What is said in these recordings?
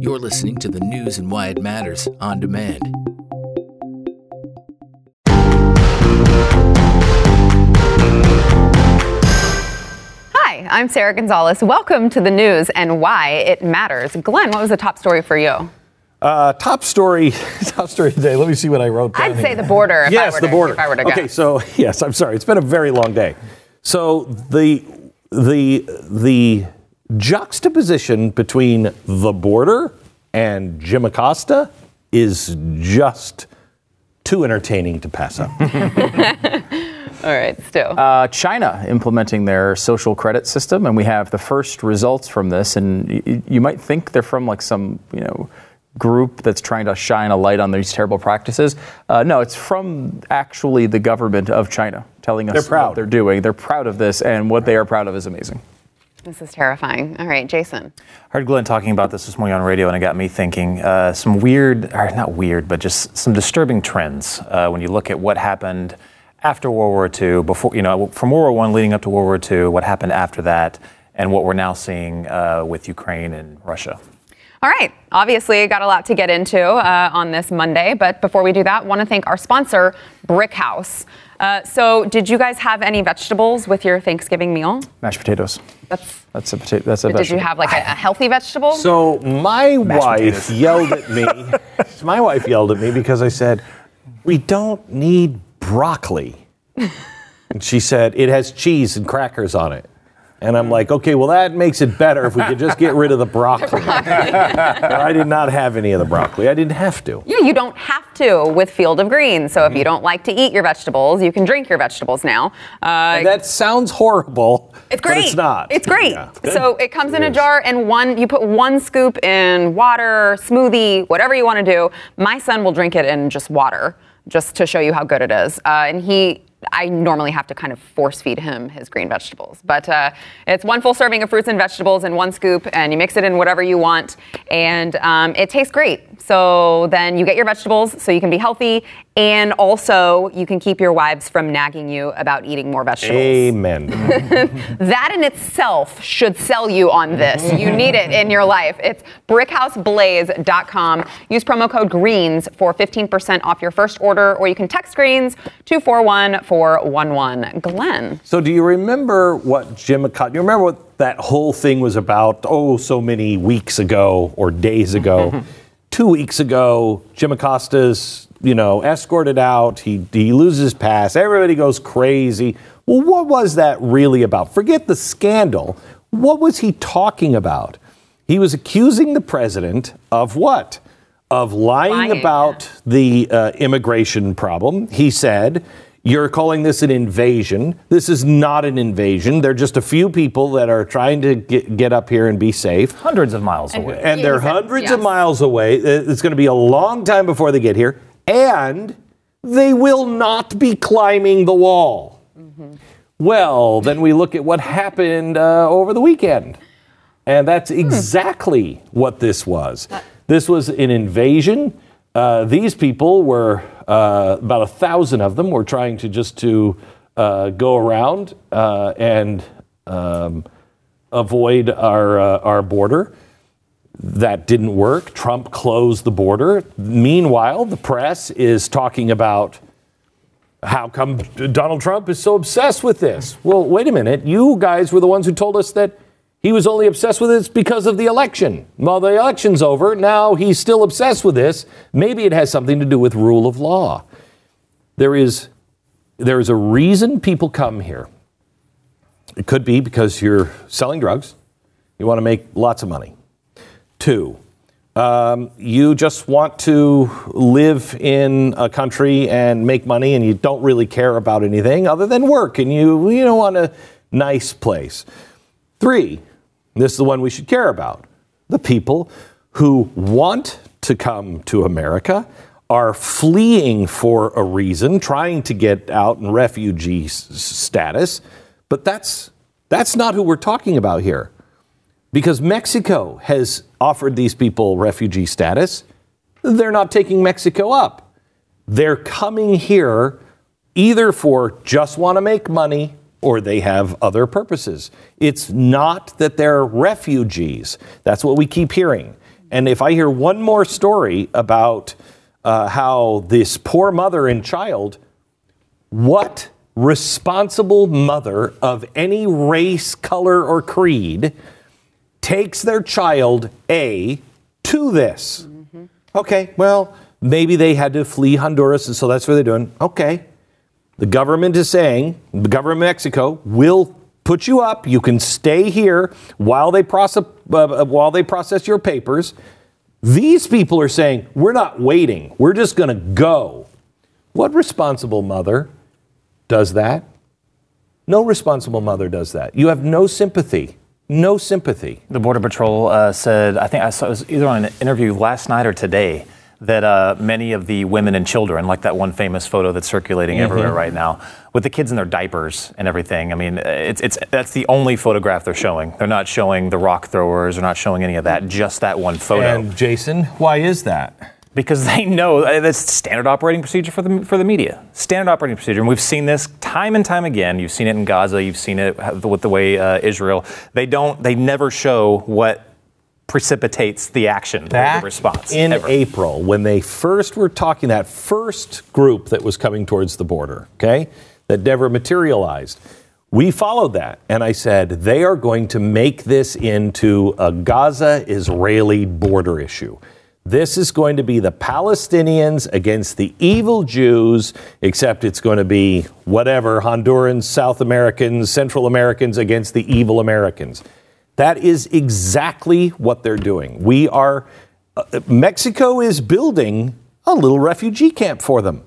You're listening to the news and why it matters on demand. Hi, I'm Sara Gonzales. Welcome to the news and why it matters. Glenn, what was the top story for you? Uh, top story, top story today. Let me see what I wrote down. I'd say here. the border. If I yes, were the to, border. If I were to go. okay, so yes, I'm sorry. It's been a very long day. So the the the juxtaposition between the border and Jim Acosta is just too entertaining to pass up. All right, Stu. Uh, China implementing their social credit system, and we have the first results from this. And y- you might think they're from like some, you know, group that's trying to shine a light on these terrible practices. Uh, no, it's from actually the government of China telling us They're proud. what they're doing. They're proud of this, and what they are proud of is amazing. This is terrifying. All right, Jason. I heard Glenn talking about this this morning on radio, and it got me thinking uh, some weird, or not weird, but just some disturbing trends uh, when you look at what happened after World War II, before you know, from World War One leading up to World War II, what happened after that, and what we're now seeing uh, with Ukraine and Russia. All right. Obviously, got a lot to get into uh, on this Monday, but before we do that, want to thank our sponsor, Brick House. Uh, so, did you guys have any vegetables with your Thanksgiving meal? Mashed potatoes. That's. That's a potato. That's a vegetable Did you have like a, a healthy vegetable? So my wife potatoes. yelled at me. my wife yelled at me because I said, "We don't need broccoli." and she said, "It has cheese and crackers on it." And I'm like, "Okay, well that makes it better if we could just get rid of the broccoli." But I did not have any of the broccoli. I didn't have to. Yeah, you don't have to with Field of Greens. So if you don't like to eat your vegetables, you can drink your vegetables now. Uh, that sounds horrible. it's great. But it's not. It's great. Yeah. So it comes in It a jar, and one you put one scoop in water, smoothie, whatever you want to do. My son will drink it in just water, just to show you how good it is. Uh, and he. I normally have to kind of force feed him his green vegetables. But uh, it's one full serving of fruits and vegetables in one scoop, and you mix it in whatever you want, and um, it tastes great. So then you get your vegetables so you can be healthy, and also you can keep your wives from nagging you about eating more vegetables. Amen. That in itself should sell you on this. You need it in your life. It's brickhouseblaze.com. Use promo code GREENS for 15% off your first order, or you can text GREENS 241-411. Glenn. So do you remember what Jim Acosta? You remember what that whole thing was about? Oh, so many weeks ago or days ago. Two weeks ago, Jim Acosta's, you know, escorted out. He he loses his pass. Everybody goes crazy. Well, what was that really about? Forget the scandal. What was he talking about? He was accusing the president of what? Of lying, Lying, about the uh, immigration problem. He said, You're calling this an invasion. This is not an invasion. They're just a few people that are trying to get, get up here and be safe. Hundreds of miles away. And Yeah, they're he said- hundreds of miles away. Uh, It's going to be a long time before they get here. And they will not be climbing the wall. Mm-hmm. Well, then we look at what happened uh, over the weekend. And that's Hmm. exactly what this was. This was an invasion. Uh, these people were uh, about a thousand of them were trying to just to uh, go around uh, and um, avoid our uh, our border. That didn't work. Trump closed the border. Meanwhile, the press is talking about how come Donald Trump is so obsessed with this? Well, wait a minute. You guys were the ones who told us that he was only obsessed with this because of the election. Well, the election's over. Now he's still obsessed with this. Maybe it has something to do with rule of law. There is there is a reason people come here. It could be because you're selling drugs. You want to make lots of money. Two, um, you just want to live in a country and make money and you don't really care about anything other than work and you, you don't want a nice place. Three, this is the one we should care about. The people who want to come to America are fleeing for a reason, trying to get out in refugee s- status, but that's that's not who we're talking about here because Mexico has offered these people refugee status. They're not taking Mexico up. They're coming here either for just want to make money or they have other purposes. It's not that they're refugees. That's what we keep hearing. And if I hear one more story about uh, how this poor mother and child, what responsible mother of any race, color, or creed takes their child, A, to this? Okay, well, maybe they had to flee Honduras, and so that's what they're doing. Okay. The government is saying, the government of Mexico will put you up. You can stay here while they process, uh, while they process your papers. These people are saying, we're not waiting. We're just going to go. What responsible mother does that? No responsible mother does that. You have no sympathy. No sympathy. The Border Patrol uh, said, I think I saw it was either on an interview last night or today, that uh, many of the women and children, like that one famous photo that's circulating everywhere right now, with the kids in their diapers and everything. I mean, it's, it's that's the only photograph they're showing. They're not showing the rock throwers. They're not showing any of that. Just that one photo. And Jason, why is that? because they know uh, that's standard operating procedure for the for the media. Standard operating procedure, and we've seen this time and time again. You've seen it in Gaza. You've seen it with the way uh, Israel. They don't. They never show what precipitates the action, Back the response. in ever. April, when they first were talking, that first group that was coming towards the border, okay, that never materialized, we followed that. And I said, they are going to make this into a Gaza Israeli border issue. This is going to be the Palestinians against the evil Jews, except it's going to be whatever Hondurans, South Americans, Central Americans against the evil Americans. That is exactly what they're doing. We are, uh, Mexico is building a little refugee camp for them.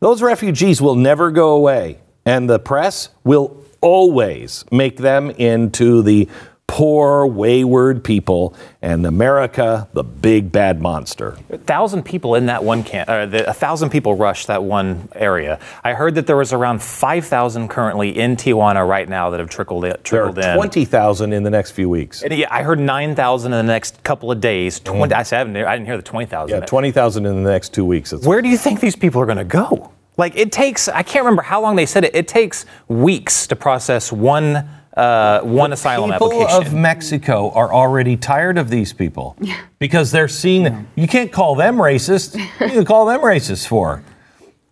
Those refugees will never go away, and the press will always make them into the poor, wayward people, and America, the big bad monster. A thousand people in that one camp. Uh, the, a thousand people rushed that one area. I heard that there was around five thousand currently in Tijuana right now that have trickled in. There are in. 20,000 in the next few weeks. And yeah, I heard nine thousand in the next couple of days. 20, I, said, I, haven't- I didn't hear the twenty thousand. Yeah, 20,000 in the next two weeks. It's- Where do you think these people are going to go? Like it takes. I can't remember how long they said it. It takes weeks to process one uh, one asylum people application. of Mexico are already tired of these people because they're seeing. You can't call them racist. What do you call them racist for?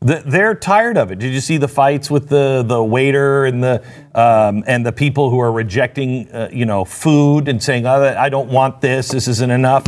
The- They're tired of it. Did you see the fights with the, the waiter and the um, and the people who are rejecting uh, you know food and saying oh, I don't want this. This isn't enough.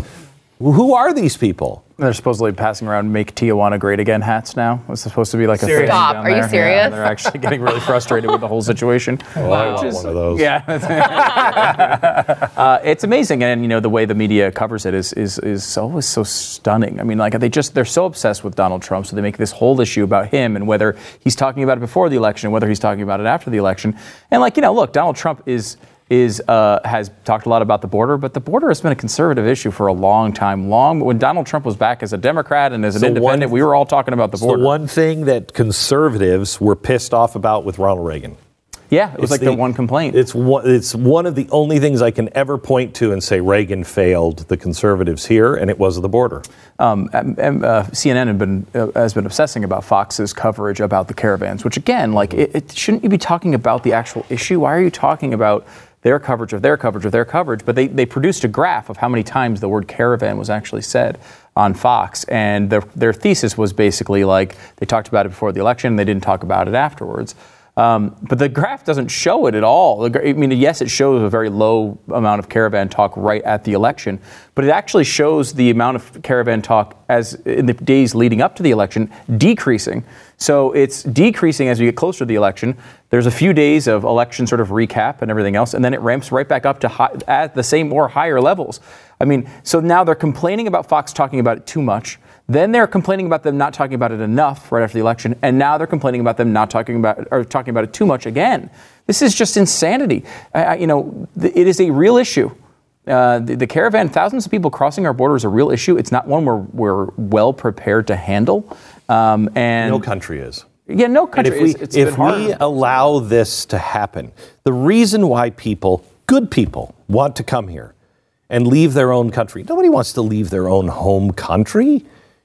Who are these people? They're supposedly passing around "Make Tijuana Great Again" hats now. It's supposed to be like a Serious? thing Stop. down Are you there. Yeah, serious? they're actually getting really frustrated with the whole situation. Oh, I want one of those. Yeah, uh, it's amazing, and you know the way the media covers it is is is always so stunning. I mean, like they just they're so obsessed with Donald Trump, so they make this whole issue about him and whether he's talking about it before the election, whether he's talking about it after the election, and like you know, look, Donald Trump is. Is uh, has talked a lot about the border, but the border has been a conservative issue for a long time. Long when Donald Trump was back as a Democrat and as an So one- independent, we were all talking about the It's the border. one thing that conservatives were pissed off about with Ronald Reagan. yeah, it was It's like the, one complaint. It's one, it's one of the only things I can ever point to and say Reagan failed the conservatives here, and it was the border. um, um, uh, CNN had been, uh, has been obsessing about Fox's coverage about the caravans, which again, like, it, it, shouldn't you be talking about the actual issue? Why are you talking about their coverage of their coverage of their coverage? But they, they produced a graph of how many times the word caravan was actually said on Fox, and their, their thesis was basically like they talked about it before the election, and they didn't talk about it afterwards. Um, but the graph doesn't show it at all. I mean, yes, it shows a very low amount of caravan talk right at the election, but it actually shows the amount of caravan talk as in the days leading up to the election decreasing. So it's decreasing as we get closer to the election. There's a few days of election sort of recap and everything else, and then it ramps right back up to high, at the same or higher levels. I mean, so now they're complaining about Fox talking about it too much. Then they're complaining about them not talking about it enough right after the election, and now they're complaining about them not talking about or talking about it too much again. This is just insanity. I, I, you know, th- it is a real issue. Uh, the, the caravan, thousands of people crossing our border is a real issue. It's not one we're, we're well prepared to handle. Um, and No country is. yeah, no And country. if we, it's, it's if we allow this to happen, the reason why people, good people, want to come here and leave their own country, nobody wants to leave their own home country.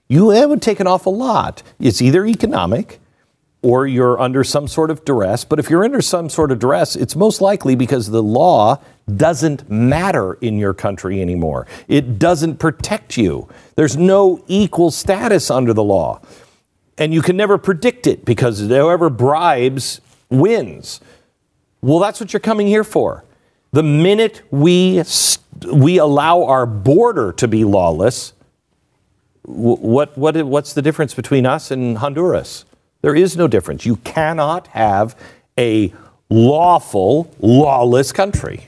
You, that would take an awful lot. It's either economic or you're under some sort of duress. But if you're under some sort of duress, it's most likely because the law doesn't matter in your country anymore. It doesn't protect you. There's no equal status under the law. And you can never predict it because whoever bribes wins. Well, that's what you're coming here for. The minute we we allow our border to be lawless, what, what, what's the difference between us and Honduras? There is no difference. You cannot have a lawful, lawless country.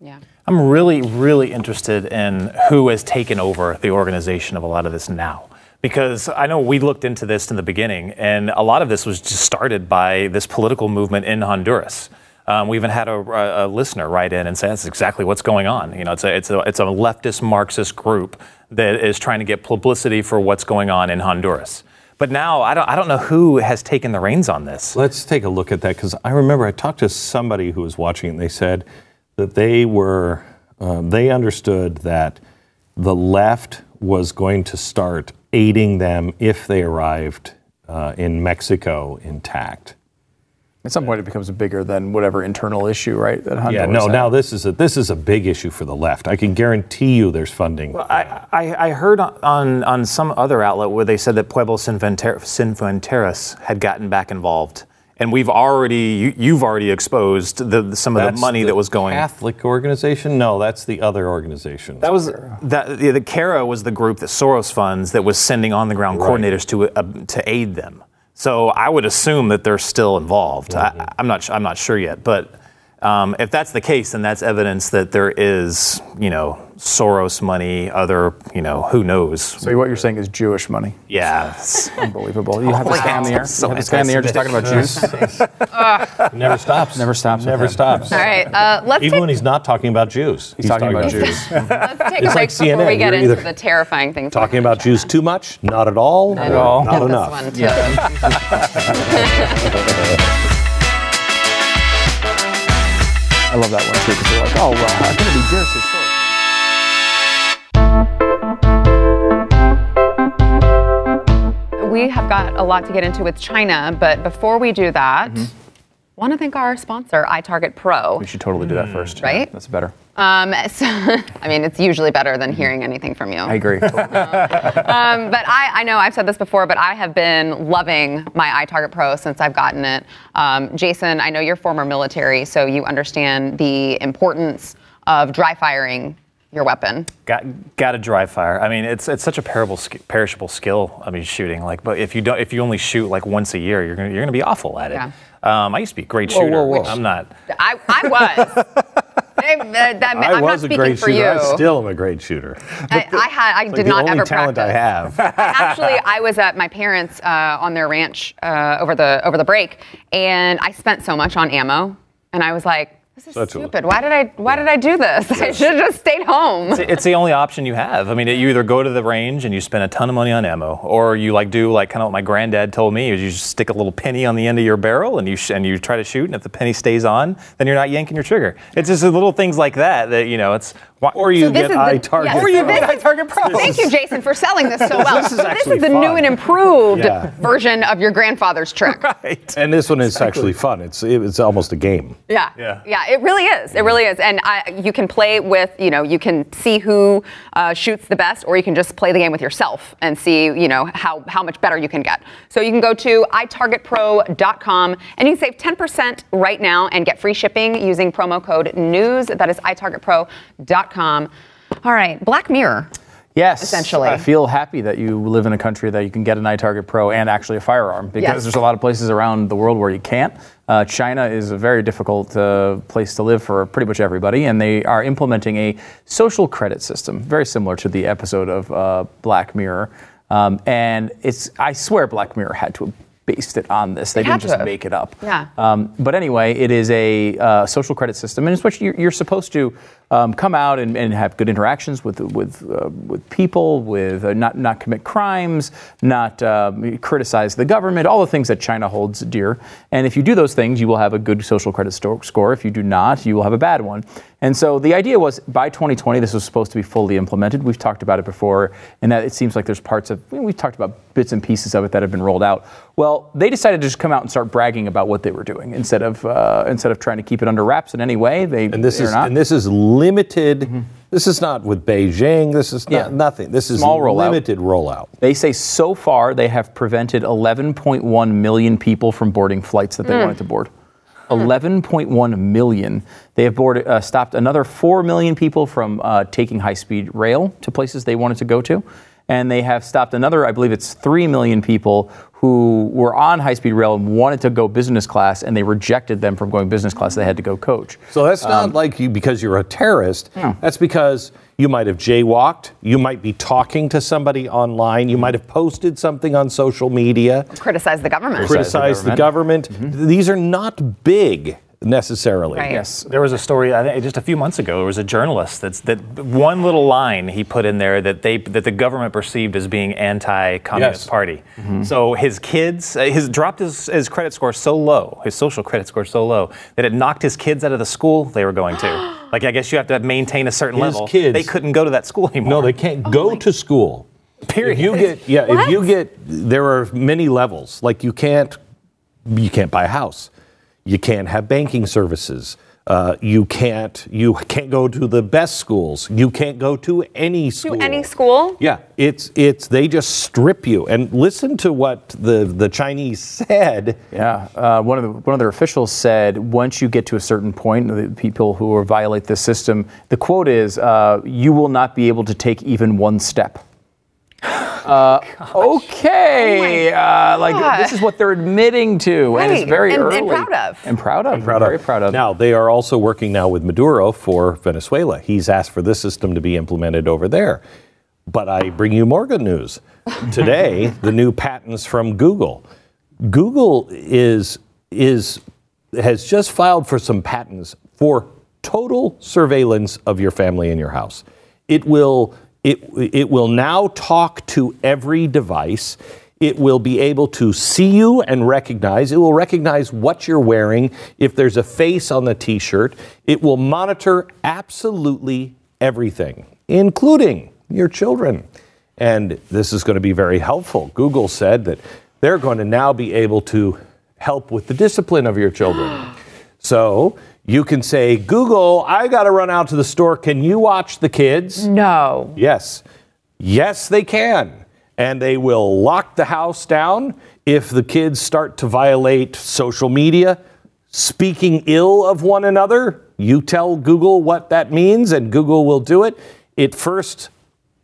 Yeah. I'm really, really interested in who has taken over the organization of a lot of this now. Because I know we looked into this in the beginning, and a lot of this was just started by this political movement in Honduras. Um, we even had a, a, listener write in and say that's exactly what's going on. You know, it's a, it's a, it's a leftist Marxist group that is trying to get publicity for what's going on in Honduras. But now I don't, I don't know who has taken the reins on this. Let's take a look at that because I remember I talked to somebody who was watching and they said that they were, um, they understood that the left was going to start aiding them if they arrived uh, in Mexico intact. At some point, it becomes bigger than whatever internal issue, right? That yeah, no. Now this is a this is a big issue for the left. I can guarantee you, there's funding. Well, I, I, I, heard on on some other outlet where they said that Pueblo Sin Fronteras had gotten back involved, and we've already you, have already exposed the, some of that's the money the that was going. Catholic organization? No, that's the other organization. That was that yeah, the CARA was the group that Soros funds that was sending on the ground right. coordinators to uh, to aid them. So I would assume that they're still involved. Mm-hmm. I, am not. I'm not sure yet, but um, if that's the case, then that's evidence that there is, you know, Soros money, other, you know, who knows. So what you're saying is Jewish money? Yeah, It's unbelievable. You have this guy on the air. So you have this guy on the air just talking about Jews. Never stops. Never stops. Never stops. All right, uh, let's even take, when he's not talking about Jews. He's, he's talking, talking, about, Jews. let's take it's a break like before CNN. we get You're into the terrifying things. Talking about Jews too much? Not at all. Not at all. Not enough. I love that one too because they're like, oh, well, I'm going to be Jersey. We have got a lot to get into with China, but before we do that, mm-hmm. want to thank our sponsor, iTarget Pro. We should totally do that first. Right? Yeah, that's better. Um, so, I mean, it's usually better than hearing anything from you. I agree. um, but I, I, know I've said this before, but I have been loving my iTarget Pro since I've gotten it. Um, Jason, I know you're former military, so you understand the importance of dry firing your weapon. Got got to dry fire. I mean, it's it's such a perishable perishable skill. I mean, shooting like, but if you don't, if you only shoot like once a year, you're gonna you're gonna be awful at it. Yeah. Um, I used to be a great shooter. Whoa, whoa, whoa. I'm not. I, I was. that, that, I I'm was not a great for shooter. You. I still am a great shooter. I, I had. I like did the not only ever talent practice. I have. Actually, I was at my parents' uh, on their ranch uh, over the over the break, and I spent so much on ammo, and I was like, this is Such stupid. Why did I why did I do this? Yes. I should have just stayed home. It's, it's, the only option you have. I mean, you either go to the range and you spend a ton of money on ammo, or you like do like kind of what my granddad told me: is you just stick a little penny on the end of your barrel and you sh- and you try to shoot, and if the penny stays on, then you're not yanking your trigger. It's just little things like that that you know. It's or you so get iTarget. Yes. Or you get iTarget Pro. Thank you, Jason, for selling this so well. this is, this is the fun. new and improved yeah. version of your grandfather's trick. Right. And this one is exactly. actually fun. It's it's almost a game. Yeah. Yeah. Yeah. It really is. It really is. And I, you can play with, you know, you can see who uh, shoots the best, or you can just play the game with yourself and see, you know, how how much better you can get. So you can go to itargetpro.com and you can save 10% right now and get free shipping using promo code news. That is itargetpro.com. All right, Black Mirror. Yes, essentially. I feel happy that you live in a country that you can get an iTarget Pro and actually a firearm because yes. there's a lot of places around the world where you can't. Uh, China is a very difficult uh, place to live for pretty much everybody, and they are implementing a social credit system, very similar to the episode of uh, Black Mirror. Um, and it's, I swear, Black Mirror had to based it on this. They, they didn't just make it up. Yeah. Um, but anyway, it is a uh, social credit system, and it's what you're, you're supposed to um, come out and, and have good interactions with with uh, with people, with uh, not not commit crimes, not um, criticize the government, all the things that China holds dear. And if you do those things, you will have a good social credit sto- score. If you do not, you will have a bad one. And so the idea was by 2020, this was supposed to be fully implemented. We've talked about it before, and that it seems like there's parts of we've talked about bits and pieces of it that have been rolled out. Well, they decided to just come out and start bragging about what they were doing instead of uh, instead of trying to keep it under wraps in any way. They And this is not. and this is limited. This is not with Beijing. This is not, Yeah. nothing. This is Small rollout. limited rollout. They say so far they have prevented 11.1 million people from boarding flights that they wanted to board. 11.1 million. They have boarded, uh, stopped another 4 million people from uh, taking high speed rail to places they wanted to go to. And they have stopped another, I believe it's 3 million people who were on high speed rail and wanted to go business class, and they rejected them from going business class. They had to go coach. So that's not Um, like you because you're a terrorist. That's because you might have jaywalked. You might be talking to somebody online. You might have posted something on social media, Criticize the government. Criticize the government. These are not big necessarily. Right. Yes. There was a story I think, just a few months ago. There was a journalist that's that one little line he put in there that they that the government perceived as being anti-communist Yes. party. So his kids, uh, his dropped his, his credit score so low, his social credit score so low that it knocked his kids out of the school they were going to. like I guess you have to maintain a certain His level. kids- they couldn't go to that school anymore. No, they can't go to school. Period. If you get yeah, if you get there are many levels. Like you can't you can't buy a house. You can't have banking services. Uh, you can't you can't go to the best schools. You can't go to any school. To any school? Yeah, it's it's they just strip you. And listen to what the the Chinese said. Yeah, uh, one of the one of their officials said once you get to a certain point, the people who are violate this system, the quote is, uh, "You will not be able to take even one step." Uh, okay, uh, like this is what they're admitting to, and it's very and- early and proud of. and proud of, Proud of. very proud of. Now they are also working now with Maduro for Venezuela. He's asked for this system to be implemented over there. But I bring you more good news. Today, the new patents from Google. Google is is has just filed for some patents for total surveillance of your family and your house. It will it it will now talk to every device. It will be able to see you and recognize. It will recognize what you're wearing. If there's a face on the t shirt, it will monitor absolutely everything, including your children. And this is going to be very helpful. Google said that they're going to now be able to help with the discipline of your children. so you can say, Google, I got to run out to the store. Can you watch the kids? No. Yes. Yes, they can. And they will lock the house down if the kids start to violate social media, speaking ill of one another. You tell Google what that means, and Google will do it. It first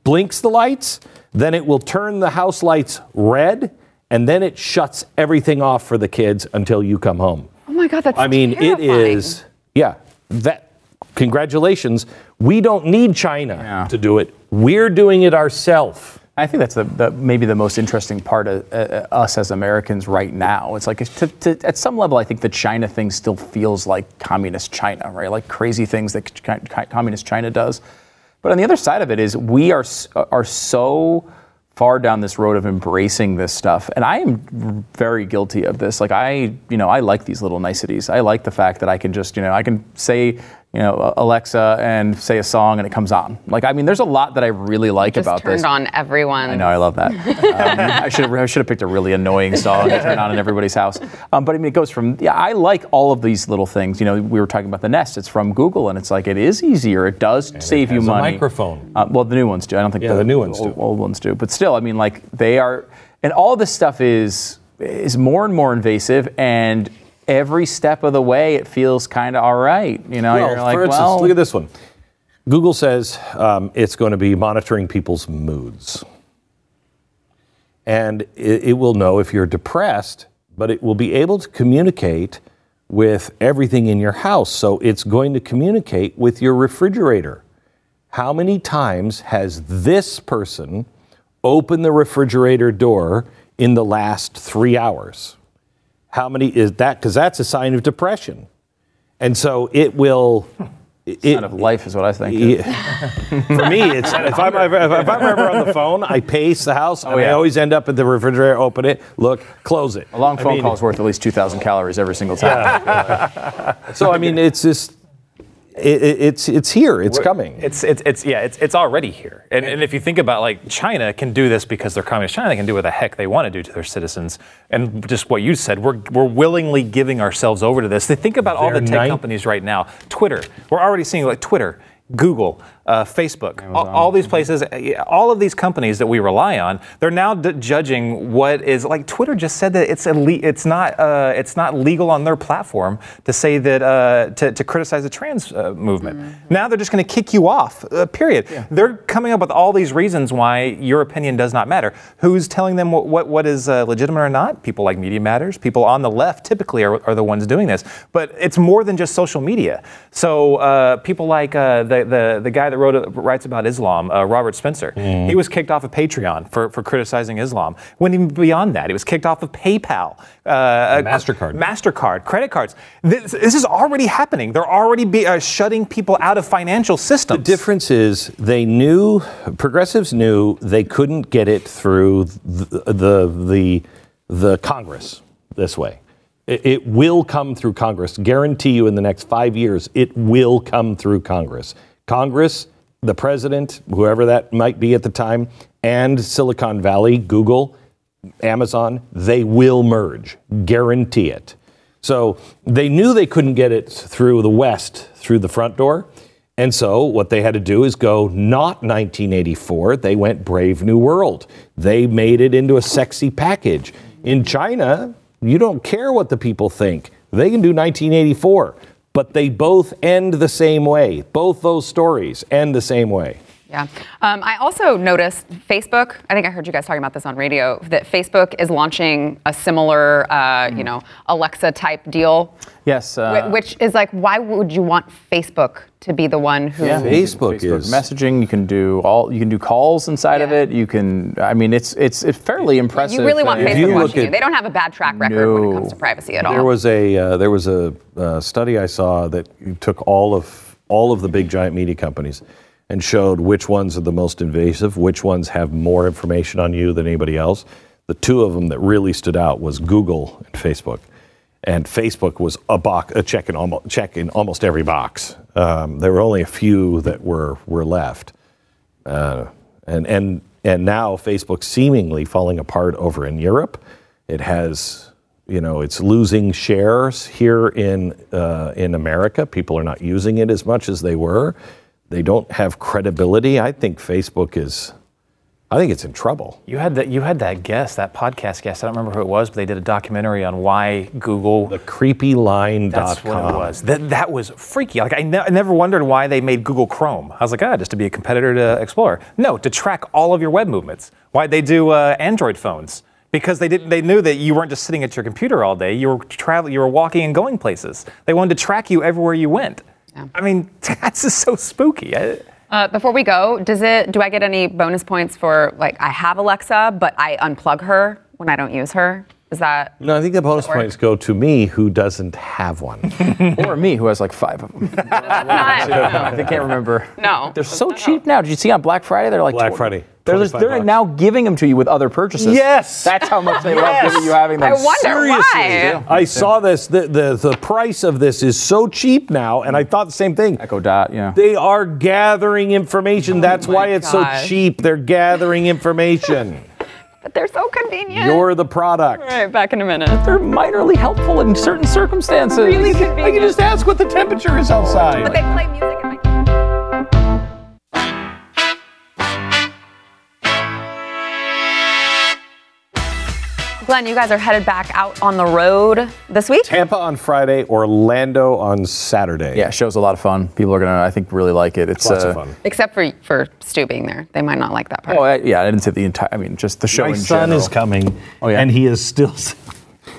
blinks the lights, then it will turn the house lights red, and then it shuts everything off for the kids until you come home. Oh my God, that's I mean, it terrifying. is, yeah, that, congratulations. We don't need China Yeah. to do it. We're doing it ourselves. I think that's the, the maybe the most interesting part of uh, us as Americans right now. It's like to, to, at some level, I think the China thing still feels like communist China, right? Like crazy things that communist China does. But on the other side of it is we are are so far down this road of embracing this stuff, and I am very guilty of this. Like I, you know, I like these little niceties. I like the fact that I can just, you know, I can say. You know, Alexa, and say a song, and it comes on. Like, I mean, there's a lot that I really like Just about turned this. on everyone. I know, I love that. Um, I should have I should have picked a really annoying song to turn on in everybody's house. Um, but I mean, it goes from yeah, I like all of these little things. You know, we were talking about the Nest. It's from Google, and it's like it is easier. It does save you has a money. microphone. Uh, well, the new ones do. I don't think Yeah, the new ones old, do. old ones do. But still, I mean, like they are, and all this stuff is is more and more invasive and. Every step of the way, it feels kind of all right. You know, Well, you're like, for instance, well, look at this one. Google says um, it's going to be monitoring people's moods. And it, it will know if you're depressed, but it will be able to communicate with everything in your house. So it's going to communicate with your refrigerator. How many times has this person opened the refrigerator door in the last three hours? How many is that? Because that's a sign of depression. And so it will hmm. Kind of life is what I think. Yeah. For me, it's if I'm, ever, if I'm ever on the phone, I pace the house, oh, and I always end up at the refrigerator, open it, look, close it. A long I phone mean, call is worth at least 2,000 calories every single time. So I mean, it's just it, it, it's it's here, it's coming. It's, it's, it's yeah, it's, it's already here. And, and if you think about like China can do this because they're communist China, they can do what the heck they want to do to their citizens. And just what you said, we're, we're willingly giving ourselves over to this. They think about all the tech nine- companies right now. Twitter, we're already seeing like Twitter. Google, uh, Facebook, all, all these places, uh, all of these companies that we rely on, they're now d- judging what is like. Twitter just said that it's ille- it's not uh, it's not legal on their platform to say that uh, to, to criticize the trans uh, movement. Now they're just going to kick you off. Uh, period. They're coming up with all these reasons why your opinion does not matter. Who's telling them what what, what is uh, legitimate or not? People like Media Matters. People on the left typically are, are the ones doing this. But it's more than just social media. So uh, people like uh, the, the the guy that wrote writes about Islam, uh, Robert Spencer. He was kicked off of Patreon for, for criticizing Islam. Went even beyond that. He was kicked off of PayPal, uh, MasterCard. MasterCard, credit cards. This, this is already happening. They're already be, uh, shutting people out of financial systems. The difference is they knew progressives knew they couldn't get it through the the the, the Congress this way. It will come through Congress. Guarantee you, in the next five years, it will come through Congress. Congress, the president, whoever that might be at the time, and Silicon Valley, Google, Amazon, they will merge. Guarantee it. So they knew they couldn't get it through the West, through the front door. And so what they had to do is go not 1984, they went Brave New World. They made it into a sexy package. In China, you don't care what the people think. They can do 1984, but they both end the same way. Both those stories end the same way. Yeah. Um, I also noticed Facebook. I think I heard you guys talking about this on radio. That Facebook is launching a similar, uh, you know, Alexa type deal, Yes. Uh, which is like, why would you want Facebook to be the one who? yeah. Facebook is- messaging. You can do all. You can do calls inside of it. You can. I mean, it's it's it's fairly impressive. You really want thing. If you Facebook look watching you. They don't have a bad track record when it comes to privacy at all. There was a uh, there was a uh, study I saw that took all of all of the big giant media companies and showed which ones are the most invasive, which ones have more information on you than anybody else. The two of them that really stood out was Google and Facebook. And Facebook was a box, a check in almost, check in almost every box. Um, there were only a few that were were left, uh, and and and now Facebook's seemingly falling apart over in Europe. It has, you know, it's losing shares here in uh, in America. People are not using it as much as they were. They don't have credibility. I think Facebook is. I think it's in trouble. You had that. You had that guest, that podcast guest. I don't remember who it was, but they did a documentary on why Google. The creepyline.com. that's what it was. That that was freaky. Like I, ne- I never wondered why they made Google Chrome. I was like, ah, just to be a competitor to Explorer. No, to track all of your web movements. Why'd they do uh, Android phones? Because they didn't. They knew that you weren't just sitting at your computer all day. You were traveling. You were walking and going places. They wanted to track you everywhere you went. I mean, that's just so spooky. I- Uh, before we go, does it? Do I get any bonus points for like I have Alexa, but I unplug her when I don't use her? Is that? No, I think the bonus Does that work? points go to me, who doesn't have one. or me, who has like five of them. I can't remember. No. They're so cheap now. Did you see on Black Friday? They're like Black tw- Friday, They're, just, they're now giving them to you with other purchases. Yes! That's how much they Yes! love giving you having them. I wonder why. I saw this. The, the the price of this is so cheap now, and I thought the same thing. Echo Dot, yeah. They are gathering information. Oh That's why it's gosh. so cheap. They're gathering information. But they're so convenient. You're the product. All right, back in a minute. They're minorly helpful in certain circumstances. Really convenient. I can just ask what the temperature is outside. But they play music Glenn, you guys are headed back out on the road this week. Tampa on Friday, Orlando on Saturday. Yeah, show's a lot of fun. People are gonna, I think, really like it. It's lots uh, of fun. Except for for Stu being there, they might not like that part. Oh, I, yeah, I didn't say the entire. I mean, just the show My in son general. is coming, Oh, yeah? and he is still.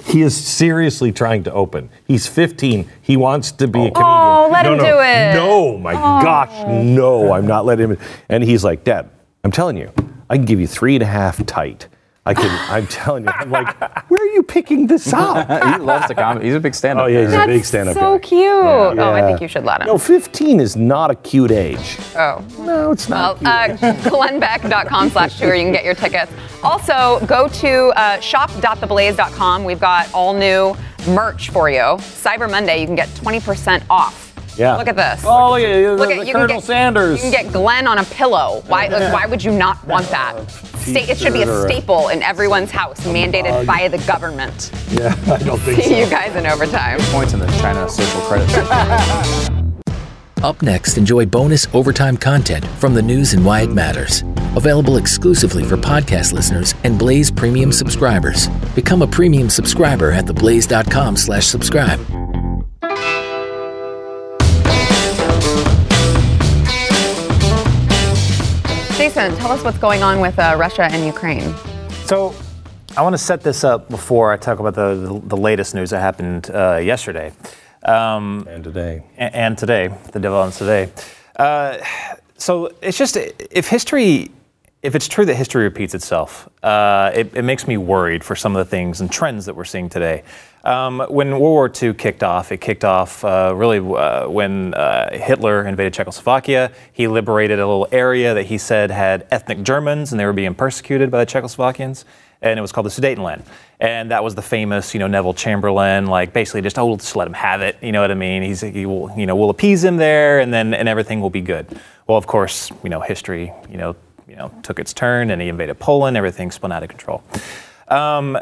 He is seriously trying to open. He's 15. He wants to be a comedian. Oh, let no, him no, do it. No, my gosh, no, I'm not letting him. And he's like, Dad, I'm telling you, I can give you three and a half tight. I can. I'm telling you. I'm like, where are you picking this up? he loves to comment. He's a big stand-up. Oh, yeah, he's a big That's stand-up so guy. cute. Oh, I think you should let him. No, 15 is not a cute age. Oh. No, it's not. Well, uh, glennbeck.com slash tour. You can get your tickets. Also, go to uh, shop.theblaze.com. We've got all new merch for you. Cyber Monday, you can get 20% off. Yeah. Look at this. Oh, yeah, yeah, Look at the you Colonel can get, Sanders. You can get Glenn on a pillow. Why? like, why would you not want that? Sta- it should be a a- staple in everyone's house, mandated by the government. yeah, I don't think See you guys in overtime. Points in the China social credit. Up next, enjoy bonus overtime content from the news and why it matters. Available exclusively for podcast listeners and Blaze Premium subscribers. Become a premium subscriber at theblaze.com slash subscribe. Jason, tell us what's going on with uh, Russia and Ukraine. So, I want to set this up before I talk about the, the, the latest news that happened uh, yesterday um, And today. and, and today, the developments today. Uh, so, it's just if history, if it's true that history repeats itself, uh, it, it makes me worried for some of the things and trends that we're seeing today. Um, when World War II kicked off, it kicked off uh, really uh, when uh, Hitler invaded Czechoslovakia. He liberated a little area that he said had ethnic Germans and they were being persecuted by the Czechoslovakians, and it was called the Sudetenland. And that was the famous, you know, Neville Chamberlain, like basically just oh, we'll just let him have it. You know what I mean? He's he will, you know, we'll appease him there, and then and everything will be good. Well, of course, you know, history, you know, you know, took its turn, and he invaded Poland. Everything spun out of control. Um,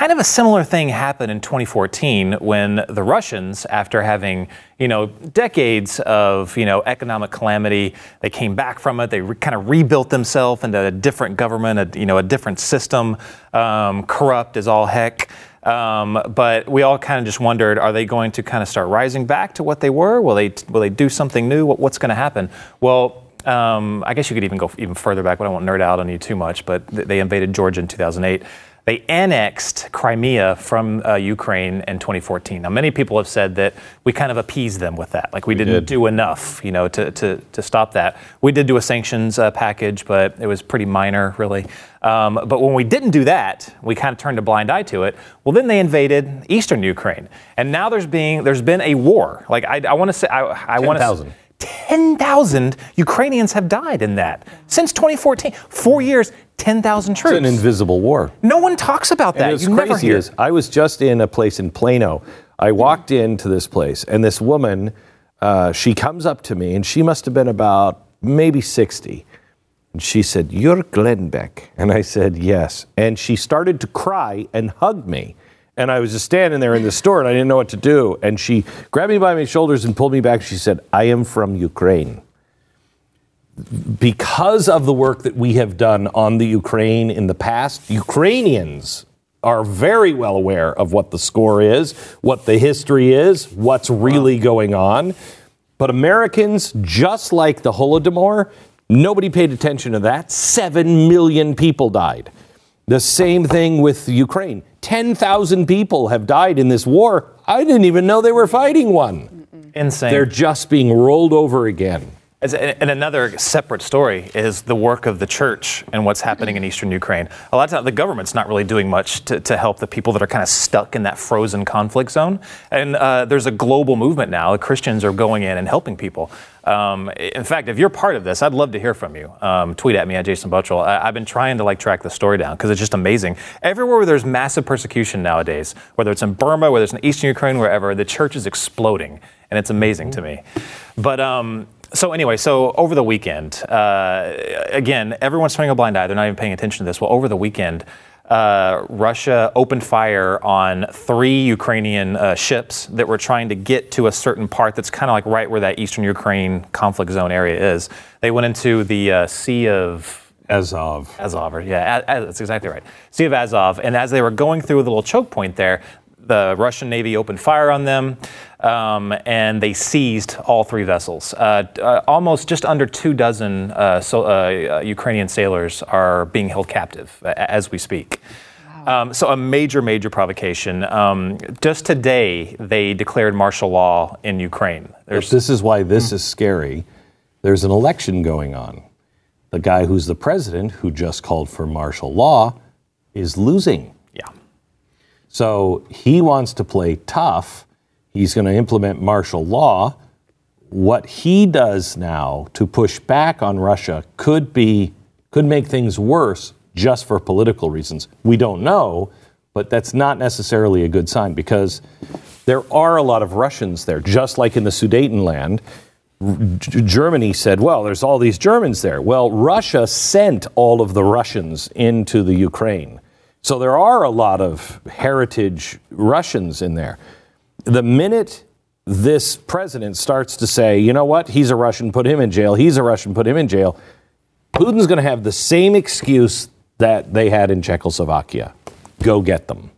kind of a similar thing happened in 2014 when the Russians, after having you know decades of you know economic calamity, they came back from it. They re- kind of rebuilt themselves into a different government, a, you know, a different system, um, corrupt as all heck. Um, but we all kind of just wondered: Are they going to kind of start rising back to what they were? Will they will they do something new? What, what's going to happen? Well. Um, I guess you could even go even further back, but I won't nerd out on you too much. But th- they invaded Georgia in 2008. They annexed Crimea from uh, Ukraine in 2014. Now, many people have said that we kind of appeased them with that, like we, didn't did. do enough, you know, to, to, to stop that. We did do a sanctions uh, package, but it was pretty minor, really. Um, but when we didn't do that, we kind of turned a blind eye to it. Well, then they invaded eastern Ukraine, and now there's being there's been a war. Like I, I want to say, I, I want to. 10,000. 10,000 Ukrainians have died in that since 2014. Four years, 10,000 It's troops. an invisible war. no one talks about that. And you never crazy hear. is I was just in a place in Plano. I walked into this place, and this woman, uh, she comes up to me, and she must have been about maybe 60. And she said, You're Glenn Beck. And I said, Yes. And she started to cry and hug me. And I was just standing there in the store, and I didn't know what to do. And she grabbed me by my shoulders and pulled me back. She said, I am from Ukraine because of the work that we have done on the Ukraine in the past, Ukrainians are very well aware of what the score is, what the history is, what's really going on. But Americans, just like the Holodomor, nobody paid attention to that. Seven million people died. The same thing with Ukraine. 10,000 people have died in this war. I didn't even know they were fighting one. Insane. They're just being rolled over again. And another separate story is the work of the church and what's happening in eastern Ukraine. A lot of times, the government's not really doing much to, to help the people that are kind of stuck in that frozen conflict zone. And uh, there's a global movement now. Christians are going in and helping people. Um, in fact, if you're part of this, I'd love to hear from you. Um, tweet at me at Jason Buttrill. I, I've been trying to like track the story down because it's just amazing. Everywhere where there's massive persecution nowadays, whether it's in Burma, whether it's in eastern Ukraine, wherever, the church is exploding, and it's amazing to me. But um, so anyway, so over the weekend, uh, again, everyone's turning a blind eye. They're not even paying attention to this. Well, over the weekend, uh, Russia opened fire on three Ukrainian uh, ships that were trying to get to a certain part that's kind of like right where that eastern Ukraine conflict zone area is. They went into the uh, Sea of Azov. Azov, yeah, that's exactly right. Sea of Azov. And as they were going through the little choke point there, the Russian Navy opened fire on them, um, and they seized all three vessels. Uh, uh, almost just under two dozen uh, so, uh, Ukrainian sailors are being held captive a- as we speak. Um, so a major, major provocation. Um, just today, they declared martial law in Ukraine. There's This is why this is scary. There's an election going on. The guy who's the president, who just called for martial law, is losing. Yeah. So he wants to play tough. He's going to implement martial law. What he does now to push back on Russia could be could make things worse just for political reasons. We don't know, but that's not necessarily a good sign because there are a lot of Russians there, just like in the Sudetenland. Germany said, well, there's all these Germans there. Well, Russia sent all of the Russians into the Ukraine. So there are a lot of heritage Russians in there. The minute this president starts to say, you know what, he's a Russian, put him in jail, he's a Russian, put him in jail, Putin's going to have the same excuse that they had in Czechoslovakia. Go get them.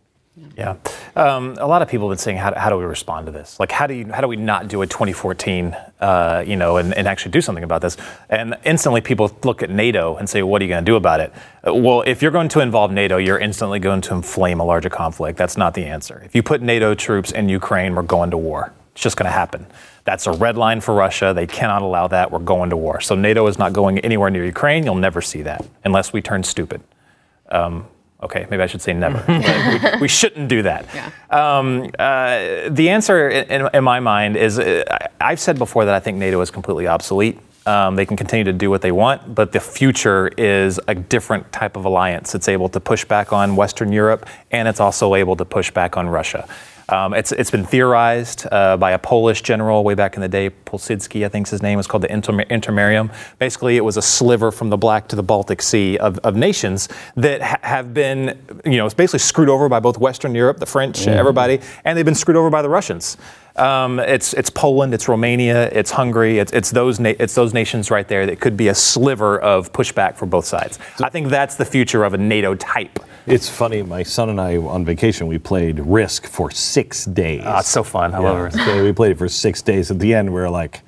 Yeah, um, a lot of people have been saying, how, how do we respond to this? Like, how do you, how do we not do a 2014, uh, you know, and, and actually do something about this? And instantly, people look at NATO and say, what are you going to do about it? Uh, well, if you're going to involve NATO, you're instantly going to inflame a larger conflict. That's not the answer. If you put NATO troops in Ukraine, we're going to war. It's just going to happen. That's a red line for Russia. They cannot allow that. We're going to war. So NATO is not going anywhere near Ukraine. You'll never see that unless we turn stupid. Um, okay, maybe I should say never. we, we, shouldn't do that. Yeah. Um, uh, the answer, in, in, my mind, is uh, I've said before that I think NATO is completely obsolete. Um, they can continue to do what they want, but the future is a different type of alliance. It's able to push back on Western Europe, and it's also able to push back on Russia. Um, it's, it's been theorized uh, by a Polish general way back in the day, Pilsudski, I think his name was called the Inter- Intermarium. Basically, it was a sliver from the Black to the Baltic Sea of, of nations that ha- have been, you know, it's basically screwed over by both Western Europe, the French, mm. everybody, and they've been screwed over by the Russians. Um, it's it's Poland, it's Romania, it's Hungary, it's it's those na- it's those nations right there that could be a sliver of pushback for both sides. So I think that's the future of a NATO type. It's funny. My son and I on vacation we played Risk for six days. Oh, it's so fun. I love Risk. So we played it for six days. At the end, we were like,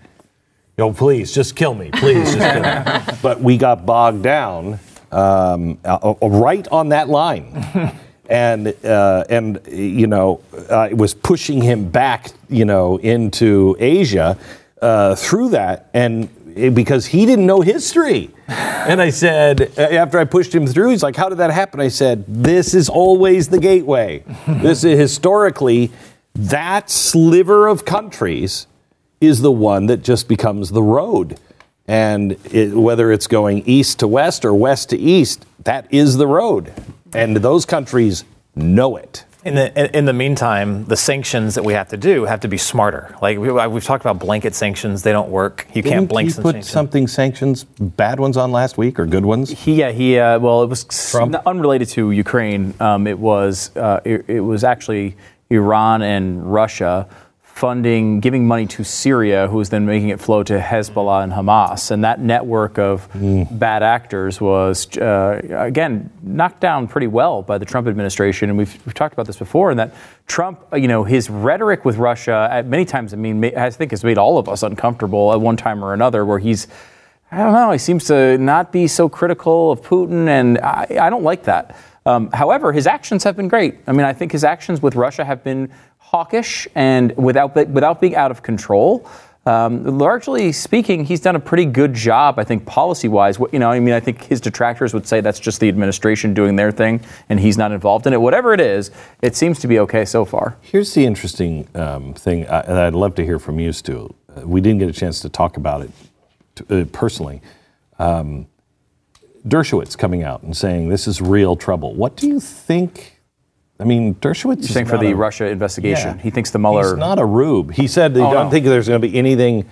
"Yo, please, just kill me, please." Just kill me. But we got bogged down um, uh, uh right on that line. and uh, and you know uh, it was pushing him back you know into Asia uh, through that and Eh, because he didn't know history. And I said after I pushed him through he's like how did that happen? I said this is always the gateway. This is historically that sliver of countries is the one that just becomes the road. And it, whether it's going east to west or west to east that is the road. And those countries know it. In the, in the meantime, the sanctions that we have to do have to be smarter. Like we, have talked about blanket sanctions, they don't work. You Didn't can't blanket. He put sanctions. something sanctions, bad ones on last week or good ones. He, yeah, he. Uh, well, it was Trump? unrelated to Ukraine. Um, it was uh, it, it was actually Iran and Russia funding, giving money to Syria, who was then making it flow to Hezbollah and Hamas. And that network of mm. bad actors was, uh, again, knocked down pretty well by the Trump administration. And we've, we've talked about this before, and that Trump, uh, you know, his rhetoric with Russia at many times, I mean, I think has made all of us uncomfortable at one time or another, where he's, I don't know, he seems to not be so critical of Putin, and I, I don't like that. Um, however, his actions have been great. I mean, I think his actions with Russia have been hawkish and without, without being out of control. Um, largely speaking, he's done a pretty good job, I think, policy wise. You know, I mean, I think his detractors would say that's just the administration doing their thing and he's not involved in it. Whatever it is, it seems to be okay so far. Here's the interesting um, thing, uh, and I'd love to hear from you, Stu. Uh, we didn't get a chance to talk about it uh, personally. Um, Dershowitz coming out and saying this is real trouble. What do you think I mean, Dershowitz is saying for the a, Russia investigation. Yeah, he thinks the Mueller. He's not a rube. He said, "I oh, don't no. think there's going to be anything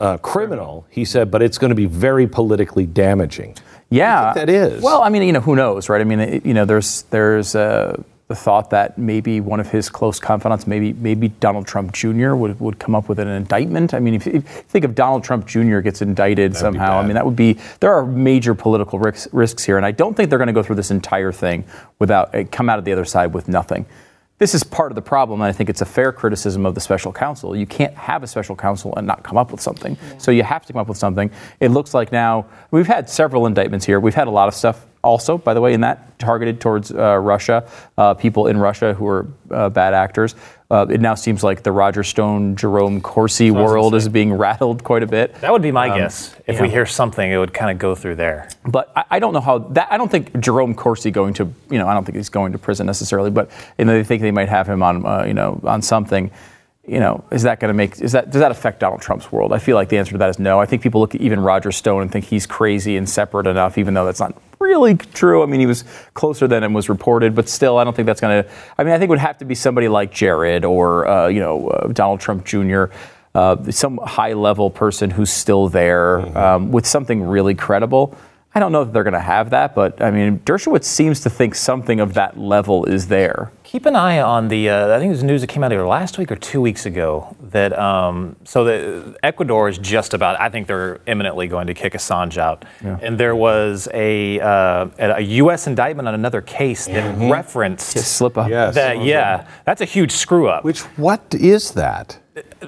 uh, criminal." He said, "But it's going to be very politically damaging." Yeah, that is. Well, I mean, you know, who knows, right? I mean, it, you know, there's there's. Uh, the thought that maybe one of his close confidants, maybe maybe Donald Trump Jr. would, would come up with an indictment. I mean, if, if you think of Donald Trump Jr. gets indicted That'd somehow, I mean, that would be there are major political risks, risks here, and I don't think they're going to go through this entire thing without uh, come out of the other side with nothing. This is part of the problem, and I think it's a fair criticism of the special counsel. You can't have a special counsel and not come up with something. Yeah. So you have to come up with something. It looks like now we've had several indictments here. We've had a lot of stuff also, by the way, in that targeted towards uh, Russia, uh, people in Russia who are uh, bad actors. Uh, it now seems like the Roger Stone, Jerome Corsi world is being rattled quite a bit. That would be my Um, guess. If we hear something, it would kind of go through there. But I, I don't know how that. I don't think Jerome Corsi going to, you know, I don't think he's going to prison necessarily. But you know, they think they might have him on, uh, you know, on something. You know, is that going to make? Is that does that affect Donald Trump's world? I feel like the answer to that is no. I think people look at even Roger Stone and think he's crazy and separate enough, even though that's not really true. I mean, he was closer than it was reported, but still, I don't think that's going to. I mean, I think it would have to be somebody like Jared or uh, you know uh, Donald Trump Jr. Uh, some high level person who's still there um, with something really credible. I don't know that they're going to have that, but I mean, Dershowitz seems to think something of that level is there. Keep an eye on the. Uh, I think it was news that came out either last week or two weeks ago that um, so that Ecuador is just about. I think they're imminently going to kick Assange out, and there was a uh, a U.S. indictment on another case that referenced Slip up. Yes. that. Yeah, that's a huge screw up. Which what is that?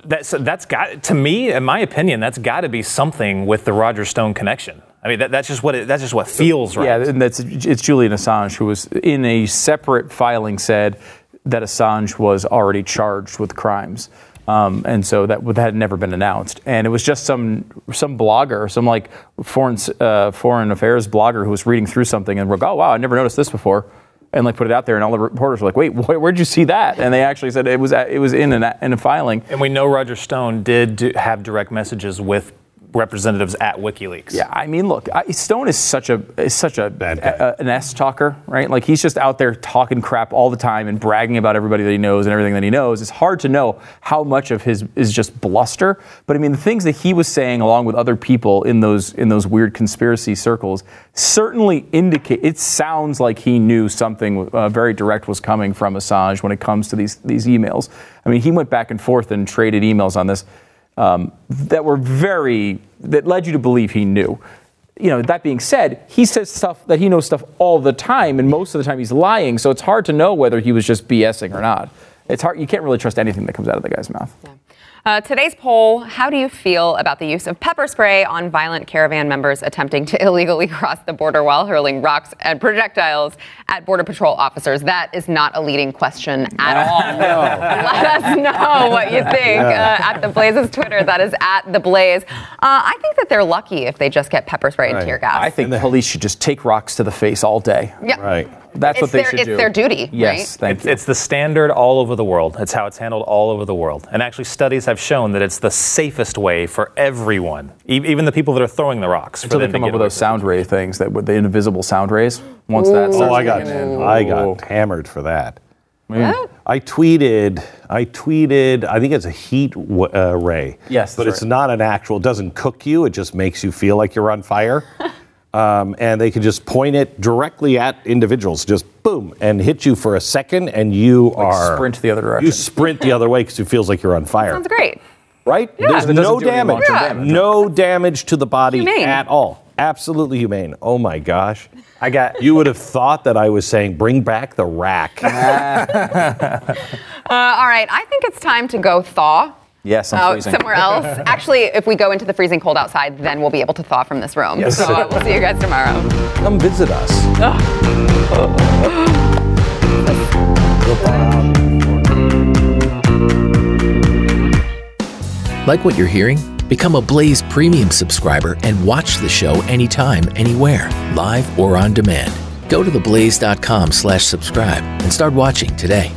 That's that's got to me, in my opinion, that's got to be something with the Roger Stone connection. I mean, that, that's just what it, that's just what feels right. Yeah, and that's it's Julian Assange who was in a separate filing said that Assange was already charged with crimes. Um, and so that that had never been announced, and it was just some some blogger, some like foreign uh, foreign affairs blogger who was reading through something and wrote, "Oh wow, I never noticed this before," and like put it out there, and all the reporters were like, "Wait, wh- where'd you see that?" And they actually said it was it was in an, in a filing. And we know Roger Stone did do, have direct messages with representatives at WikiLeaks. Yeah, I mean, look, I, Stone is such a is such a, Bad guy. a- an S talker, right? Like he's just out there talking crap all the time and bragging about everybody that he knows and everything that he knows. It's hard to know how much of his is just bluster. But I mean, the things that he was saying along with other people in those in those weird conspiracy circles certainly indicate. It sounds like he knew something uh, very direct was coming from Assange when it comes to these these emails. I mean, he went back and forth and traded emails on this um, that were very that led you to believe he knew. You know, that being said, he says stuff that he knows stuff all the time, and most of the time he's lying. So it's hard to know whether he was just BSing or not. It's hard. You can't really trust anything that comes out of the guy's mouth. Uh, today's poll How do you feel about the use of pepper spray on violent caravan members attempting to illegally cross the border while hurling rocks and projectiles at Border Patrol officers? That is not a leading question at all. Let us know what you think uh, at the Blaze's Twitter. That is at the Blaze. Uh, I think that they're lucky if they just get pepper spray and tear gas. I think the police should just take rocks to the face all day. yeah. Right. That's It's what they their- should it's do. their duty, Yes, right? thank It's, you. it's the standard all over the world. It's how it's handled all over the world. And actually, studies have shown that it's the safest way for everyone, e- even the people that are throwing the rocks. Until they come up with those sound ray things that with the invisible sound rays. Once that starts Oh, I got kicking in. I got hammered for that. What? I tweeted, I tweeted, I think it's a heat w- uh, ray. Yes, But that's it's right. not an actual, it doesn't cook you, it just makes you feel like you're on fire. um, and they can just point it directly at individuals, just boom, and hit you for a second, and you are. sprint the other direction. You sprint the other way because it feels like you're on fire. Sounds great. Right? Yeah. There's no damage. long-term Yeah. damage. No damage to the body Humane. at all. Absolutely humane. Oh my gosh. I got You would have thought that I was saying, bring back the rack. Uh, all right, I think it's time to go thaw. Yes, I'm out freezing. somewhere else. Actually, if we go into the freezing cold outside, then we'll be able to thaw from this room. So uh, we'll see you guys tomorrow. Come visit us. Like what you're hearing? Become a Blaze Premium subscriber and watch the show anytime, anywhere, live or on demand. Go to theblaze.com slash subscribe and start watching today.